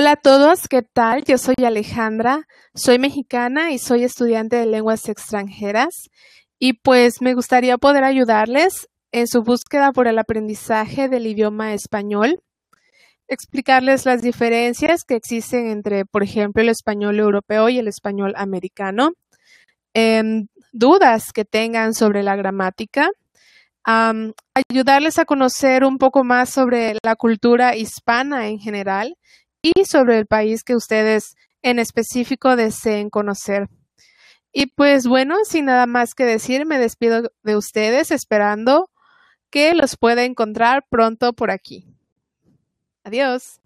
Hola a todos, ¿qué tal? Yo soy Alejandra, soy mexicana y soy estudiante de lenguas extranjeras y pues me gustaría poder ayudarles en su búsqueda por el aprendizaje del idioma español, explicarles las diferencias que existen entre, por ejemplo, el español europeo y el español americano, em, dudas que tengan sobre la gramática, ayudarles a conocer un poco más sobre la cultura hispana en general y sobre el país que ustedes en específico deseen conocer. Y pues bueno, sin nada más que decir, me despido de ustedes esperando que los pueda encontrar pronto por aquí. Adiós.